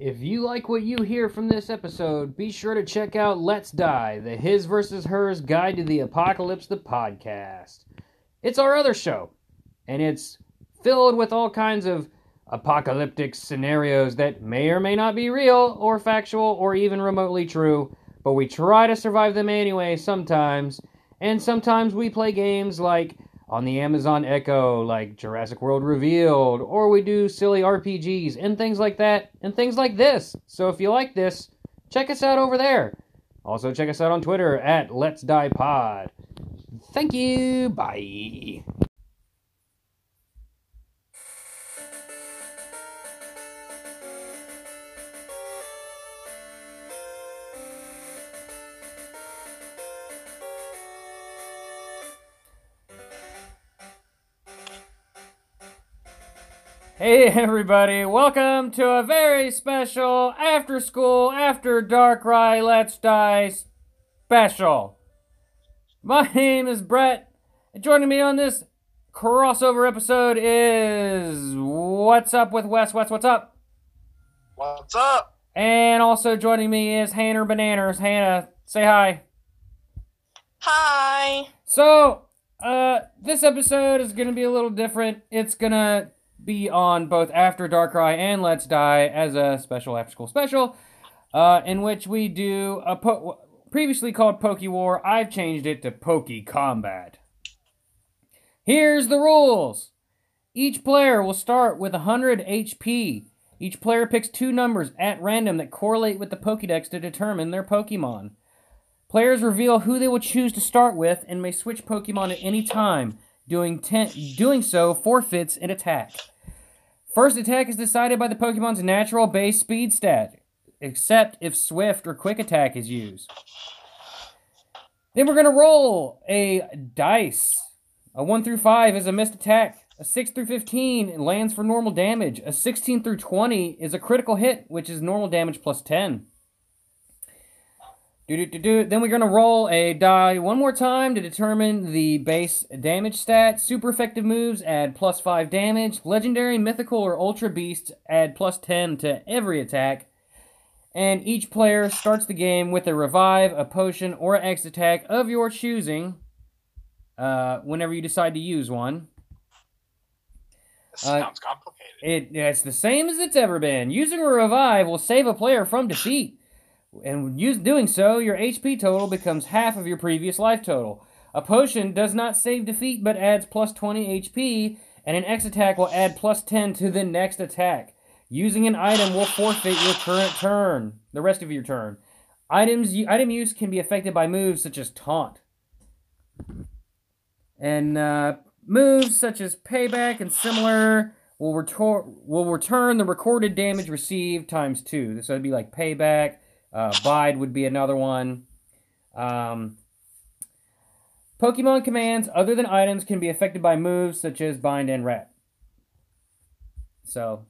If you like what you hear from this episode, be sure to check out Let's Die, the His versus Hers Guide to the Apocalypse, the podcast. It's our other show, and it's filled with all kinds of apocalyptic scenarios that may or may not be real or factual or even remotely true, but we try to survive them anyway sometimes. And sometimes we play games like on the Amazon Echo, like Jurassic World Revealed, or we do silly RPGs and things like that, and things like this. So if you like this, check us out over there. Also, check us out on Twitter at Let's Die Pod. Thank you. Bye. Hey everybody, welcome to a very special after school, after Darkrai, let's die special. My name is Brett, and joining me on this crossover episode is What's Up with Wes? Wes, what's up? What's up? And also joining me is Hannah Bananas. Hannah, say hi. Hi. So, uh, this episode is gonna be a little different. It's gonna be on both After Darkrai and Let's Die as a special after school special, uh, in which we do a po- previously called Poke War. I've changed it to Poke Combat. Here's the rules. Each player will start with 100 HP. Each player picks two numbers at random that correlate with the Pokédex to determine their Pokemon. Players reveal who they will choose to start with and may switch Pokemon at any time. Doing, ten- doing so forfeits an attack. First attack is decided by the Pokemon's natural base speed stat, except if Swift or Quick Attack is used. Then we're going to roll a dice. A 1 through 5 is a missed attack. A 6 through 15 lands for normal damage. A 16 through 20 is a critical hit, which is normal damage plus 10. Then we're going to roll a die one more time to determine the base damage stat. Super effective moves add plus 5 damage. Legendary, mythical, or ultra beasts add plus 10 to every attack. And each player starts the game with a revive, a potion, or an X attack of your choosing uh, whenever you decide to use one. This Uh, sounds complicated. It, it's the same as it's ever been. Using a revive will save a player from defeat. And use, doing so, your HP total becomes half of your previous life total. A potion does not save defeat but adds plus 20 HP, and an X attack will add plus 10 to the next attack. Using an item will forfeit your current turn, the rest of your turn. Items item use can be affected by moves such as taunt. And uh, moves such as payback and similar will retor- will return the recorded damage received times two. So it'd be like payback. Uh, bide would be another one. Um, Pokemon commands other than items can be affected by moves such as bind and rat. So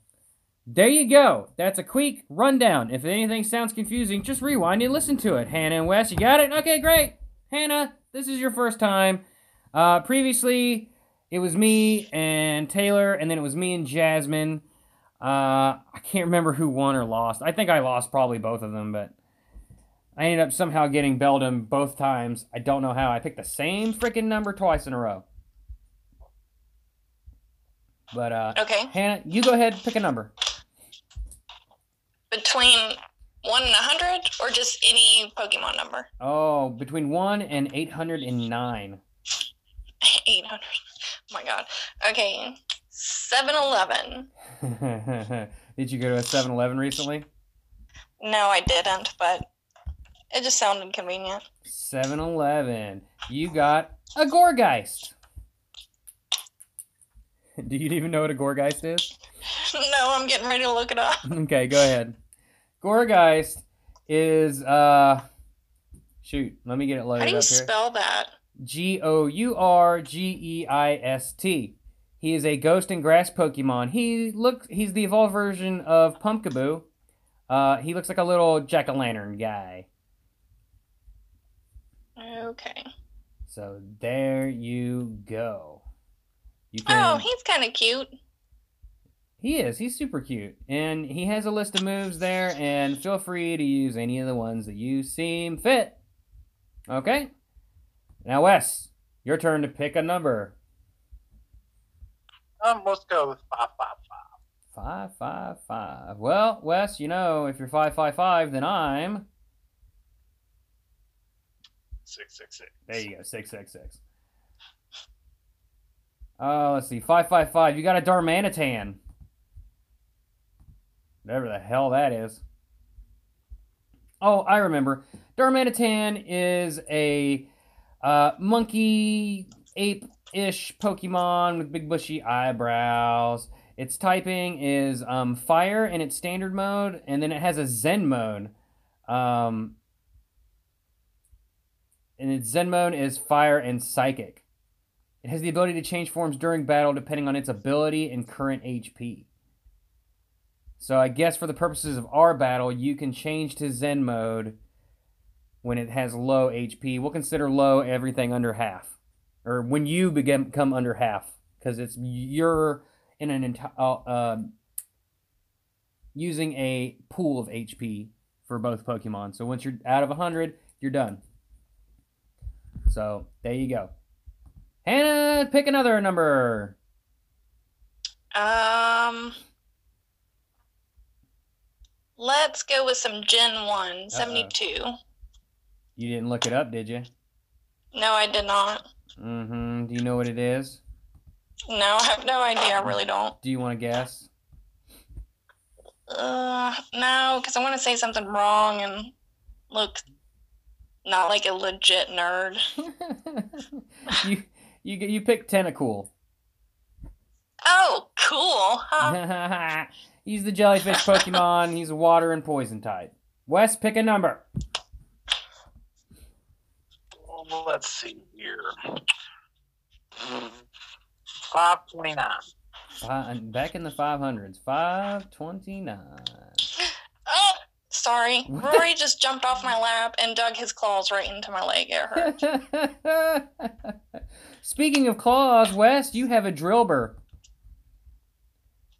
there you go. That's a quick rundown. If anything sounds confusing, just rewind and listen to it. Hannah and Wes, you got it? Okay, great. Hannah, this is your first time. Uh, previously, it was me and Taylor, and then it was me and Jasmine. Uh, I can't remember who won or lost. I think I lost probably both of them, but I ended up somehow getting Beldum both times. I don't know how. I picked the same freaking number twice in a row. But uh, Okay. Hannah, you go ahead, pick a number. Between 1 and a 100 or just any Pokemon number? Oh, between one and eight hundred and nine. 800. Oh my god. Okay. 7-Eleven. Did you go to a 7-Eleven recently? No, I didn't, but it just sounded convenient. 7-Eleven. You got a Gourgeist. Do you even know what a Gourgeist is? no, I'm getting ready to look it up. okay, go ahead. Gourgeist is uh shoot, let me get it loaded. up. How loaded do you here. spell that? G O U R G E I S T. He is a ghost and grass Pokemon. He looks he's the evolved version of Pumpkaboo. Uh he looks like a little jack o' lantern guy. Okay. So there you go. You can Oh, he's kind of cute. He is. He's super cute. And he has a list of moves there, and feel free to use any of the ones that you seem fit. Okay? Now, Wes, your turn to pick a number. Um, let's go with five, five, five. Five, five, five. Well, Wes, you know, if you're five, five, five, then I'm. Six, six, six. There you go, six, six, six. Oh, let's see, five, five, five. You got a Darmanitan. Whatever the hell that is. Oh, I remember. Darmanitan is a uh, monkey ape ish Pokemon with big bushy eyebrows. Its typing is um, fire in its standard mode, and then it has a Zen mode. Um, and its Zen mode is fire and psychic. It has the ability to change forms during battle depending on its ability and current HP. So I guess for the purposes of our battle, you can change to Zen mode when it has low HP. We'll consider low everything under half, or when you begin become under half, because it's you're in an entire uh, uh, using a pool of HP for both Pokemon. So once you're out of hundred, you're done. So there you go. Hannah, pick another number. Um, let's go with some Gen 1, 72. You didn't look it up, did you? No, I did not. Mm-hmm. Do you know what it is? No, I have no idea. I really don't. Do you want to guess? Uh, no, because I want to say something wrong and look not like a legit nerd. you you you picked Tentacool. Oh, cool. Huh? He's the jellyfish Pokemon. He's water and poison type. Wes, pick a number. Well, let's see here. Five twenty-nine. Five, back in the 500s. 529. oh, sorry. Rory just jumped off my lap and dug his claws right into my leg. It hurt. Speaking of claws, Wes, you have a Drillbur.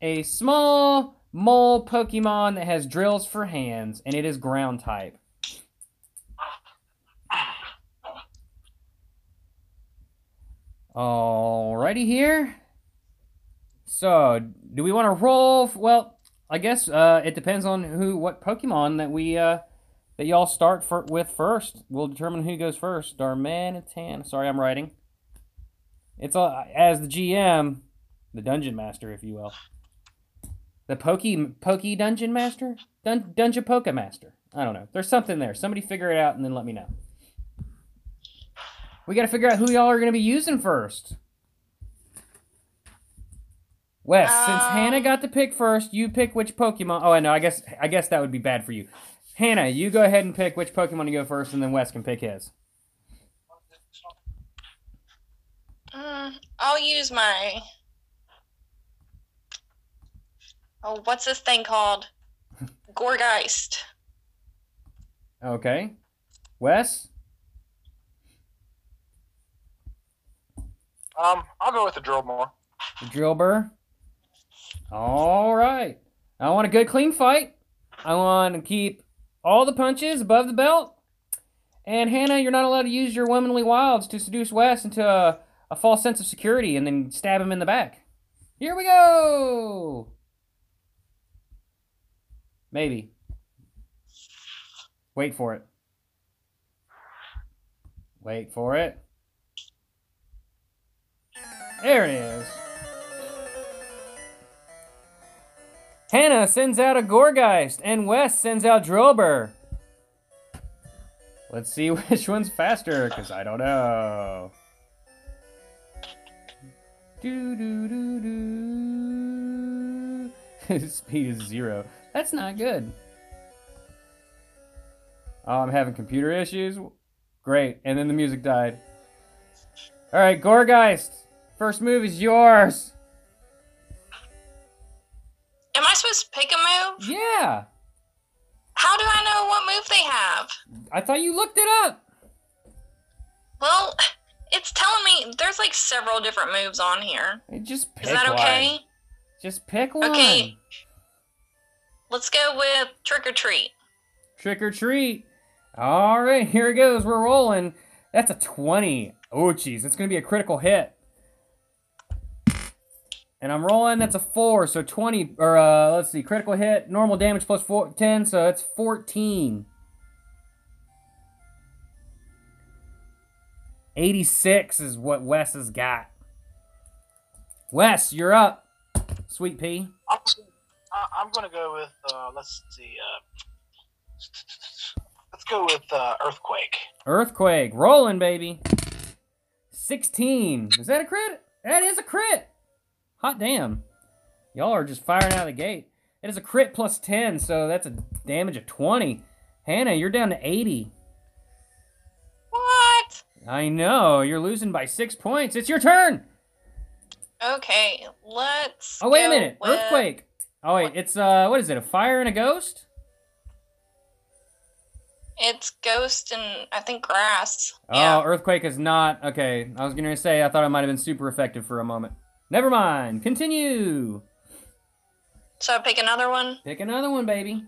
A small mole Pokemon that has drills for hands, and it is ground type. Alrighty here. So, do we want to roll? Well, I guess uh, it depends on who, what Pokemon that we uh, that y'all start for, with first. We'll determine who goes first. Darmanitan. Sorry, I'm writing. It's uh, as the GM, the dungeon master, if you will. The Pokey Pokey Dungeon Master, Dun, Dungeon Poke Master. I don't know. There's something there. Somebody figure it out and then let me know. We got to figure out who y'all are going to be using first. Wes, since Um, Hannah got to pick first, you pick which Pokemon. Oh, I know. I guess I guess that would be bad for you. Hannah, you go ahead and pick which Pokemon to go first, and then Wes can pick his. Mm, I'll use my. Oh, what's this thing called? Gourgeist. Okay. Wes? Um, I'll go with the drill more. The Drillbur. All right. I want a good, clean fight. I want to keep all the punches above the belt. And Hannah, you're not allowed to use your womanly wilds to seduce Wes into a, a false sense of security and then stab him in the back. Here we go. Maybe. Wait for it. Wait for it. There it is. Hannah sends out a Gourgeist, and Wes sends out Drillbur. Let's see which one's faster, because I don't know. Do do do do. His speed is zero. That's not good. Oh, I'm having computer issues? Great. And then the music died. Alright, Gourgeist. First move is yours. Am I supposed to pick a move? Yeah. How do I know what move they have? I thought you looked it up. Well, it's telling me there's like several different moves on here. Just pick Is that one. okay? Just pick one. Okay. Let's go with trick or treat. Trick or treat. All right, here it goes. We're rolling. That's a 20. Oh, jeez. It's going to be a critical hit. And I'm rolling. That's a 4. So 20. Or, uh, let's see. Critical hit. Normal damage plus four, 10. So that's 14. 86 is what Wes has got. Wes, you're up. Sweet pea. I'm, I'm going to go with, uh, let's see, uh, let's go with uh, Earthquake. Earthquake. Rolling, baby. 16. Is that a crit? That is a crit. Hot damn. Y'all are just firing out of the gate. It is a crit plus 10, so that's a damage of 20. Hannah, you're down to 80. What? I know. You're losing by six points. It's your turn. Okay, let's. Oh, wait a minute. with- Earthquake. Oh, wait. It's, uh, what is it? A fire and a ghost? It's ghost and I think grass. Oh, Yeah. Earthquake is not. Okay. I was going to say, I thought it might have been super effective for a moment. Never mind. Continue. So pick another one. Pick another one, baby.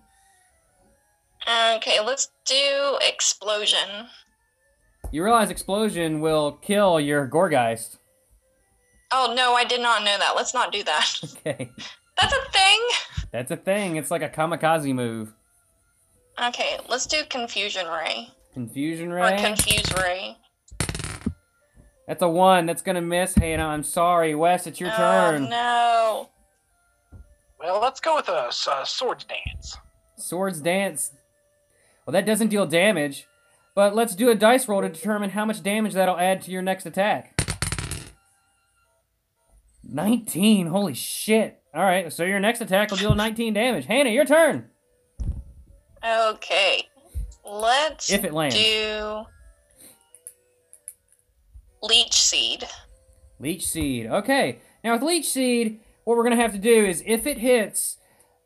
Okay, let's do explosion. You realize explosion will kill your Gourgeist. Oh no, I did not know that. Let's not do that. Okay. That's a thing. That's a thing. It's like a kamikaze move. Okay, let's do confusion ray Confusion or ray. confuse ray. That's a one. That's gonna miss, Hannah. I'm sorry. Wes, it's your oh, turn. No. Well, let's go with a uh, Swords Dance. Swords dance. Well, that doesn't deal damage. But let's do a dice roll to determine how much damage that'll add to your next attack. 19. Holy shit. Alright, so your next attack will deal 19 damage. Hannah, your turn. Okay. Let's If it lands. do leech seed. Leech Seed. Okay. Now with Leech Seed, what we're gonna have to do is if it hits,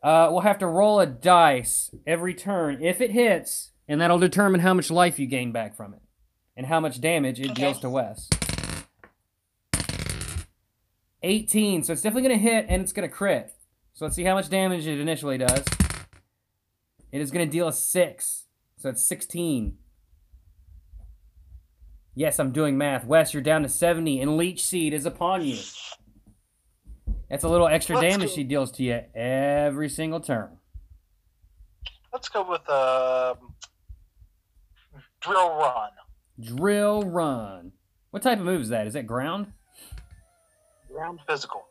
uh, we'll have to roll a dice every turn. If it hits, and that'll determine how much life you gain back from it. And how much damage it Okay. deals to Wes. 18, so it's definitely gonna hit and it's gonna crit. So let's see how much damage it initially does. It is gonna deal a six. So it's 16. Yes, I'm doing math. Wes, you're down to 70, and Leech Seed is upon you. That's a little extra Let's damage go. she deals to you every single turn. Let's go with um, Drill Run. Drill Run. What type of move is that? Is that ground? Ground Physical.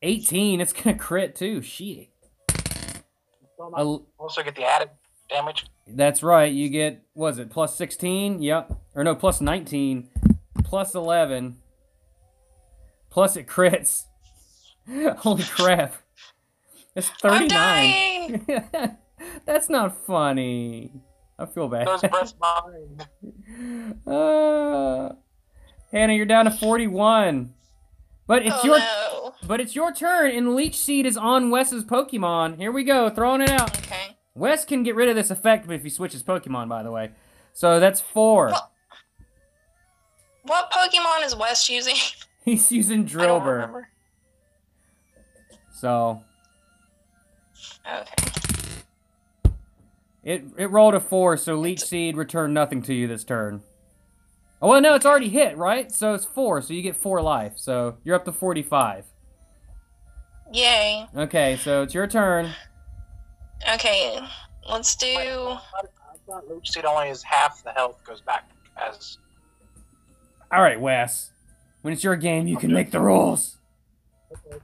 18. It's going to crit too. Shit. Also get the added damage. That's right. You get, was it, plus 16? Yep. Or no, plus 19. Plus 11. Plus it crits. Holy crap. It's 39. dying. That's not funny. I feel bad. Those breaths. Uh, Hannah, you're down to 41. But it's oh your no. but it's your turn and Leech Seed is on Wes's Pokemon. Here we go, throwing it out. Okay. Wes can get rid of this effect if he switches Pokemon, by the way. So that's four. What? What Pokemon is Wes using? He's using Drillbur. So Okay. it it rolled a four, so Leech Seed returned nothing to you this turn. Oh well no, it's already hit, right? So it's four, so you get four life. So you're up to forty-five. Yay. Okay, so it's your turn. Okay. Let's do. Wait, I thought Leech Seed only is half the health goes back as. All right, Wes. When it's your game, you can make the rules.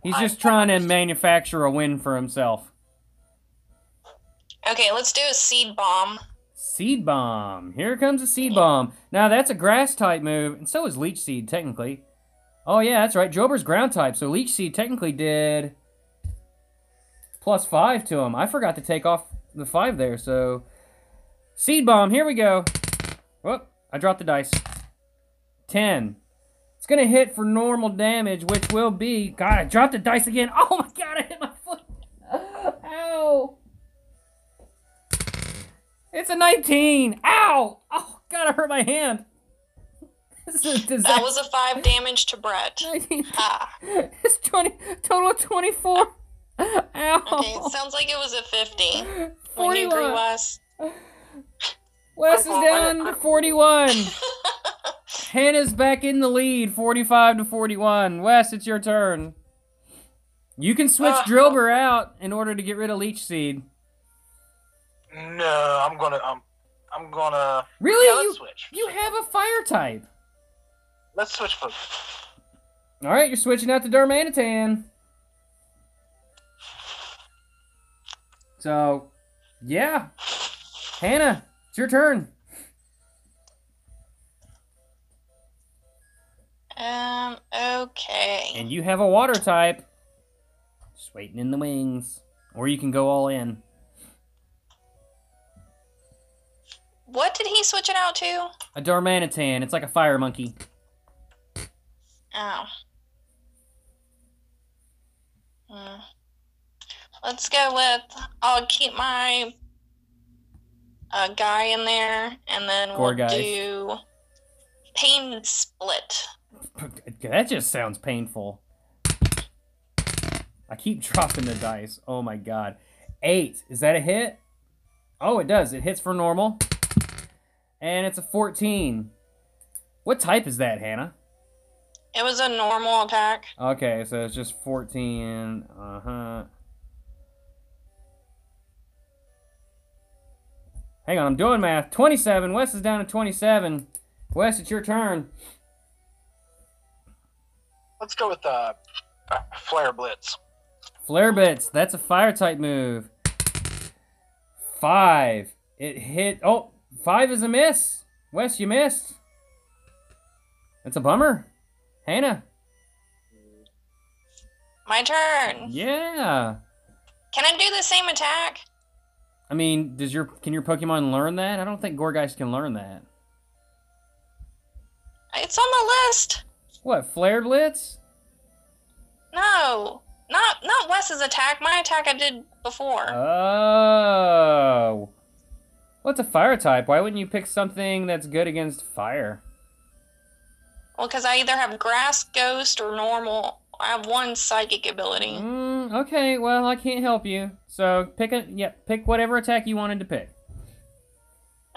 He's just trying to manufacture a win for himself. Okay, let's do a seed bomb. Seed Bomb. Here comes a Seed Bomb. Now, that's a grass type move, and so is Leech Seed, technically. Oh, yeah, that's right. Jober's ground type, so Leech Seed technically did plus five to him. I forgot to take off the five there, so. Seed Bomb, here we go. Whoop, I dropped the dice. 10. It's gonna hit for normal damage, which will be. God, I dropped the dice again. Oh my god, I hit my foot. Ow. It's a 19. Ow! Oh, God, I hurt my hand. That was a five damage to Brett. Ah. it's 20, total of 24. Ow. Okay, sounds like it was a 50. When you agree, 41. Wes. Wes is down to 41. Hannah's back in the lead, 45 to 41. Wes, it's your turn. You can switch Uh, Drillbur out in order to get rid of Leech Seed. No, I'm gonna. Um, I'm gonna. Really? Yeah, you, switch. you have a fire type. Let's switch for. All right, you're switching out to Darmanitan. So, yeah. Hannah, it's your turn. Um, okay. And you have a water type. Just waiting in the wings. Or you can go all in. What did he switch it out to? A Darmanitan. It's like a fire monkey. Oh. Hmm. Let's go with. I'll keep my uh, guy in there, and then we'll Gourgeist. do pain split. That just sounds painful. I keep dropping the dice. Oh my god. Eight. Is that a hit? Oh, it does. It hits for normal. And it's a 14. What type is that, Hannah? It was a normal attack. Okay, so it's just 14. Uh huh. Hang on, I'm doing math. 27. Wes is down to 27. Wes, it's your turn. Let's go with uh, uh, flare blitz. Flare Blitz. That's a fire type move. Five. It hit. Oh, five is a miss. Wes, you missed. That's a bummer. Hannah. My turn. Yeah. Can I do the same attack? I mean, does your can your Pokemon learn that? I don't think Gourgeist can learn that. It's on the list. What? Flare Blitz? No, not not Wes's attack. My attack I did before. Oh. What's a fire type? Why wouldn't you pick something that's good against fire? well, because I either have grass, ghost, or normal. I have one psychic ability. Mm, okay, well I can't help you. So pick a yeah, pick whatever attack you wanted to pick.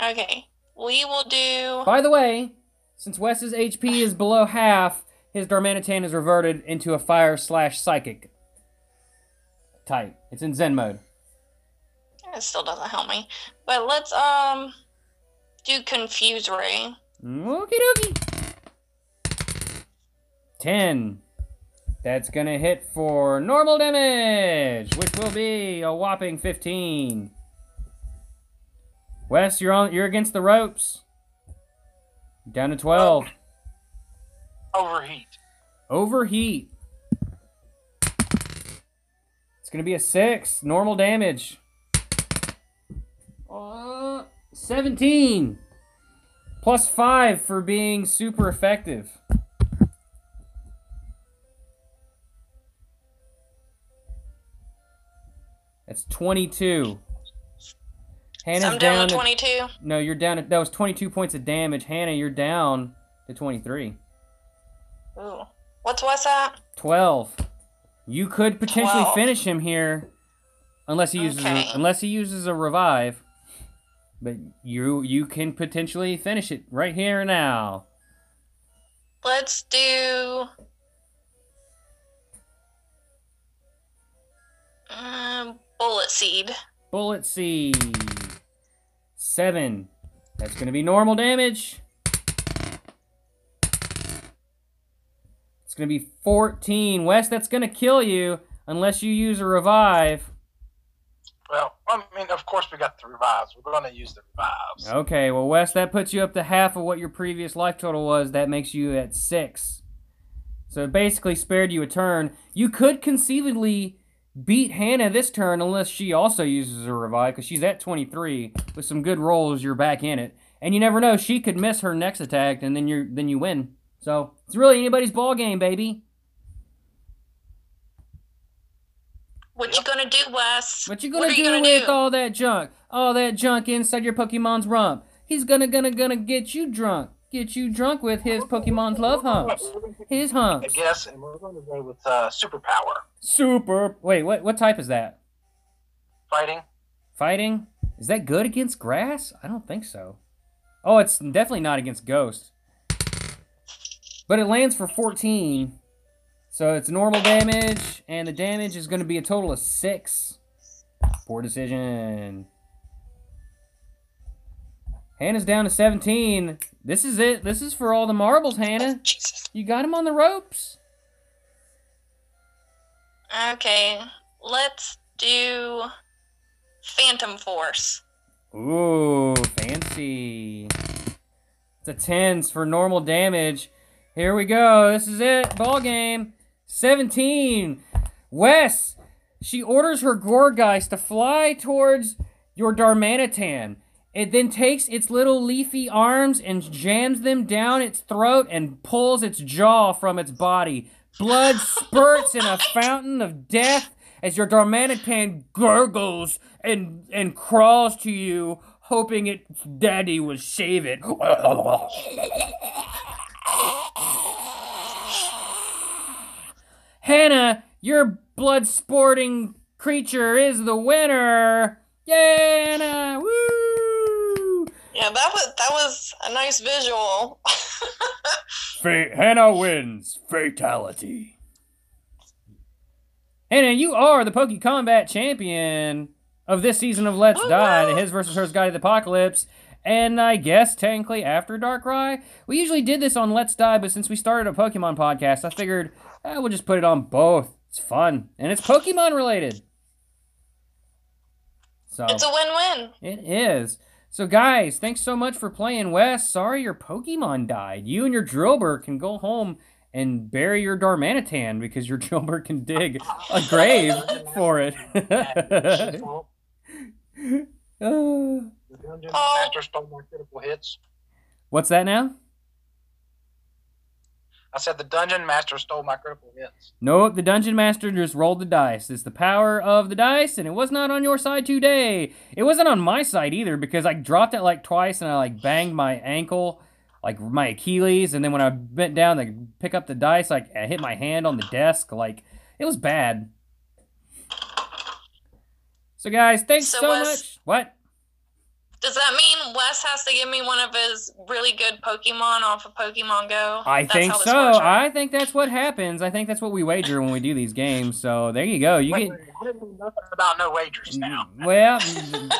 Okay, we will do. By the way, since Wes's HP is below half, his Darmanitan is reverted into a fire slash psychic type. It's in Zen mode. It still doesn't help me, but let's um do confuse ray. Okie dokie. Ten. That's gonna hit for normal damage, which will be a whopping fifteen. Wes, you're on. You're against the ropes. Down to twelve. Overheat. Overheat. It's gonna be a six. Normal damage. Uh, 17. Plus five for being super effective. That's 22. Hannah's I'm down down to to, 22. no, you're down to, that was 22 points of damage. Hannah, you're down to 23. Ooh. What's Wes at? 12. You could potentially 12. finish him here unless he uses Okay. a, unless he uses a revive. But you you can potentially finish it right here and now. Let's do. Um, bullet seed. Bullet seed. 7. That's going to be normal damage. It's going to be 14. Wes, that's going to kill you unless you use a revive. Well, I mean, of course we got the revives. We're going to use the revives. Okay, well, Wes, that puts you up to half of what your previous life total was. That makes you at six. So it basically spared you a turn. You could conceivably beat Hannah this turn unless she also uses a revive because she's at 23. With some good rolls, you're back in it. And you never know, she could miss her next attack and then you then you win. So it's really anybody's ball game, baby. What you gonna do, Wes? What you gonna are do you gonna with do? all that junk? All that junk inside your Pokemon's rump. He's gonna gonna gonna get you drunk. Get you drunk with his Pokemon's love humps. His I humps. guess, and we're going to go with uh, superpower Super. Wait, what? What type is that? fighting. Fighting? Is that good against grass? I don't think so. Oh, it's definitely not against ghost. But it lands for 14. So it's normal damage, and the damage is going to be a total of 6. Poor decision. Hannah's down to 17. This is it. This is for all the marbles, Hannah. Jesus. You got him on the ropes. Okay, let's do Phantom Force. Ooh, fancy. It's a tens for normal damage. Here we go. This is it. Ball game. 17. Wes, she orders her Gourgeist to fly towards your Darmanitan. It then takes its little leafy arms and jams them down its throat and pulls its jaw from its body. Blood spurts in a fountain of death as your Darmanitan gurgles and and crawls to you, hoping its daddy will save it. Hannah, your blood sporting creature is the winner. Hannah! Woo! Yeah, that was that was a nice visual. Fa- Hannah wins. Fatality. Hannah, you are the Poke Combat champion of this season of Let's Die, the His versus Hers Guide to the Apocalypse. And I guess technically after Darkrai. We usually did this on Let's Die, but since we started a Pokemon podcast, I figured eh, we'll just put it on both. It's fun. And it's Pokemon related. So it's a win-win. it is. So, guys, thanks so much for playing, Wes. Sorry your Pokemon died. You and your Drillbur can go home and bury your Darmanitan because your Drillbur can dig a grave for it. Uh. Master stole my critical hits. what's that now? I said the Dungeon Master stole my critical hits. Nope, the Dungeon Master just rolled the dice. It's the power of the dice, and it was not on your side today. It wasn't on my side either because I dropped it like twice and I like banged my ankle, like my Achilles, and then when I bent down to pick up the dice, like I hit my hand on the desk. Like it was bad. So guys, thanks so, So, Wes- much. What? Does that mean Wes has to give me one of his really good Pokemon off of Pokemon Go? I That's think so. works, right? I think that's what happens. I think that's what we wager when we do these games. So there you go. You Wait, get wait, I didn't know nothing about no wagers now. Mm, well.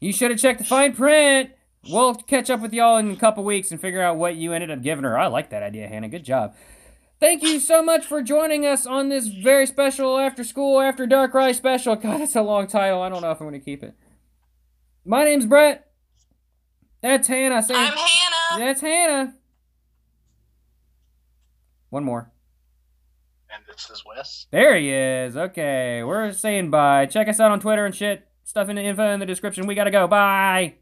You should have checked the fine print. We'll catch up with y'all in a couple weeks and figure out what you ended up giving her. I like that idea, Hannah. Good job. Thank you so much for joining us on this very special after school, after Darkrai special. God, that's a long title. I don't know if I'm going to keep it. My name's Brett. That's Hannah. Say, I'm Hannah. that's Hannah. One more. And this is Wes. There he is. Okay, we're saying bye. Check us out on Twitter and shit. Stuff in the info in the description. We gotta go. Bye.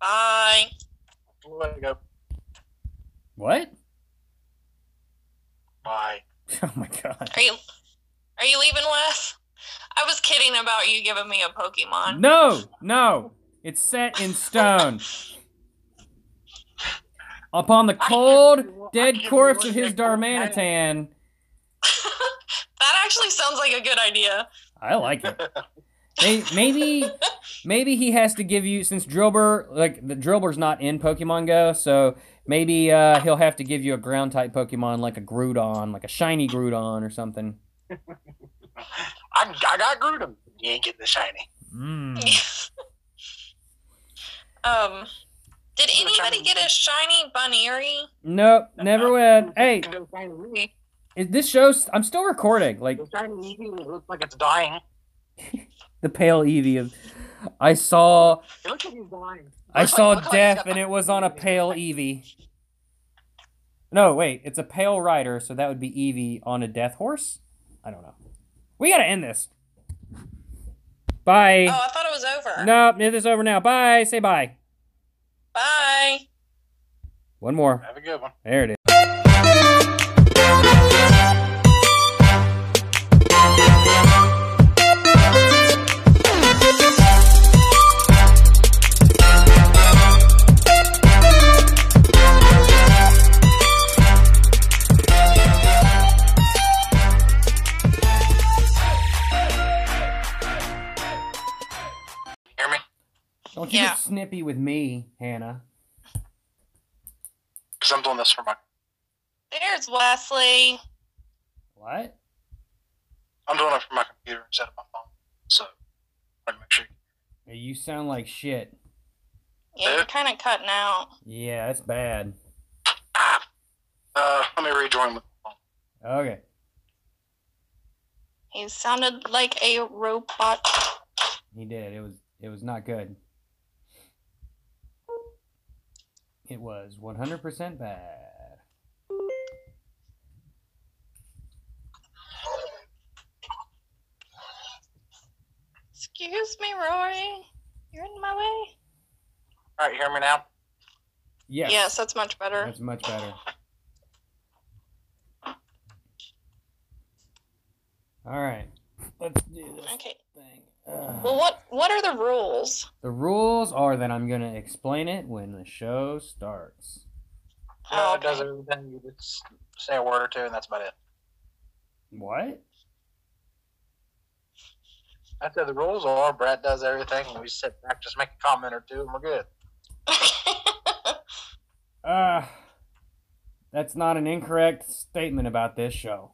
Bye. Way to go. What? Bye. Oh my god. Are you are you leaving, Wes? I was kidding about you giving me a Pokemon. No, no. It's set in stone. Upon the cold, dead corpse of his Darmanitan. that actually sounds like a good idea. I like it. May- Maybe, maybe he has to give you since Drillbur, like the Drillbur's not in Pokemon Go, so maybe uh, he'll have to give you a ground type Pokemon like a Groudon, like a shiny Groudon or something. I, I got Groudon. You ain't getting the shiny. Mm. Um, did Is it a anybody get a shiny Buneary? Nope, never win. Hey, You can do a shiny Eevee. is this show's I'm still recording. Like The shiny Eevee, looks like it's dying. the pale Eevee of I saw It looks like he's dying. I saw like death got and it was on a pale Eevee. No, wait, it's a pale rider, so that would be Eevee on a death horse? I don't know. We gotta end this. Bye. Oh, I thought it was over. No, Nope, it is over now. Bye. Say bye. Bye. One more. Have a good one. There it is. You Yeah. get snippy with me, Hannah. Because I'm doing this for my. There's Wesley. What? I'm doing it for my computer instead of my phone. So, I want to make sure. Hey, You sound like shit. Yeah, you're kind of cutting out. Yeah, that's bad. Uh, let me rejoin with the phone. Okay. He sounded like a robot. He did. It was it was not good. It was 100% bad. Excuse me, Roy. You're in my way. All right, you hear me now? Yes. Yes, that's much better. That's much better. All right. Let's do this Okay. Thing. Ugh. Well, what what are the rules? The rules are that I'm going to explain it when the show starts. Oh, it does okay. everything. You just say a word or two, and that's about it. What? I said the rules are Brett does everything, and we sit back, just make a comment or two, and we're good. Uh, that's not an incorrect statement about this show.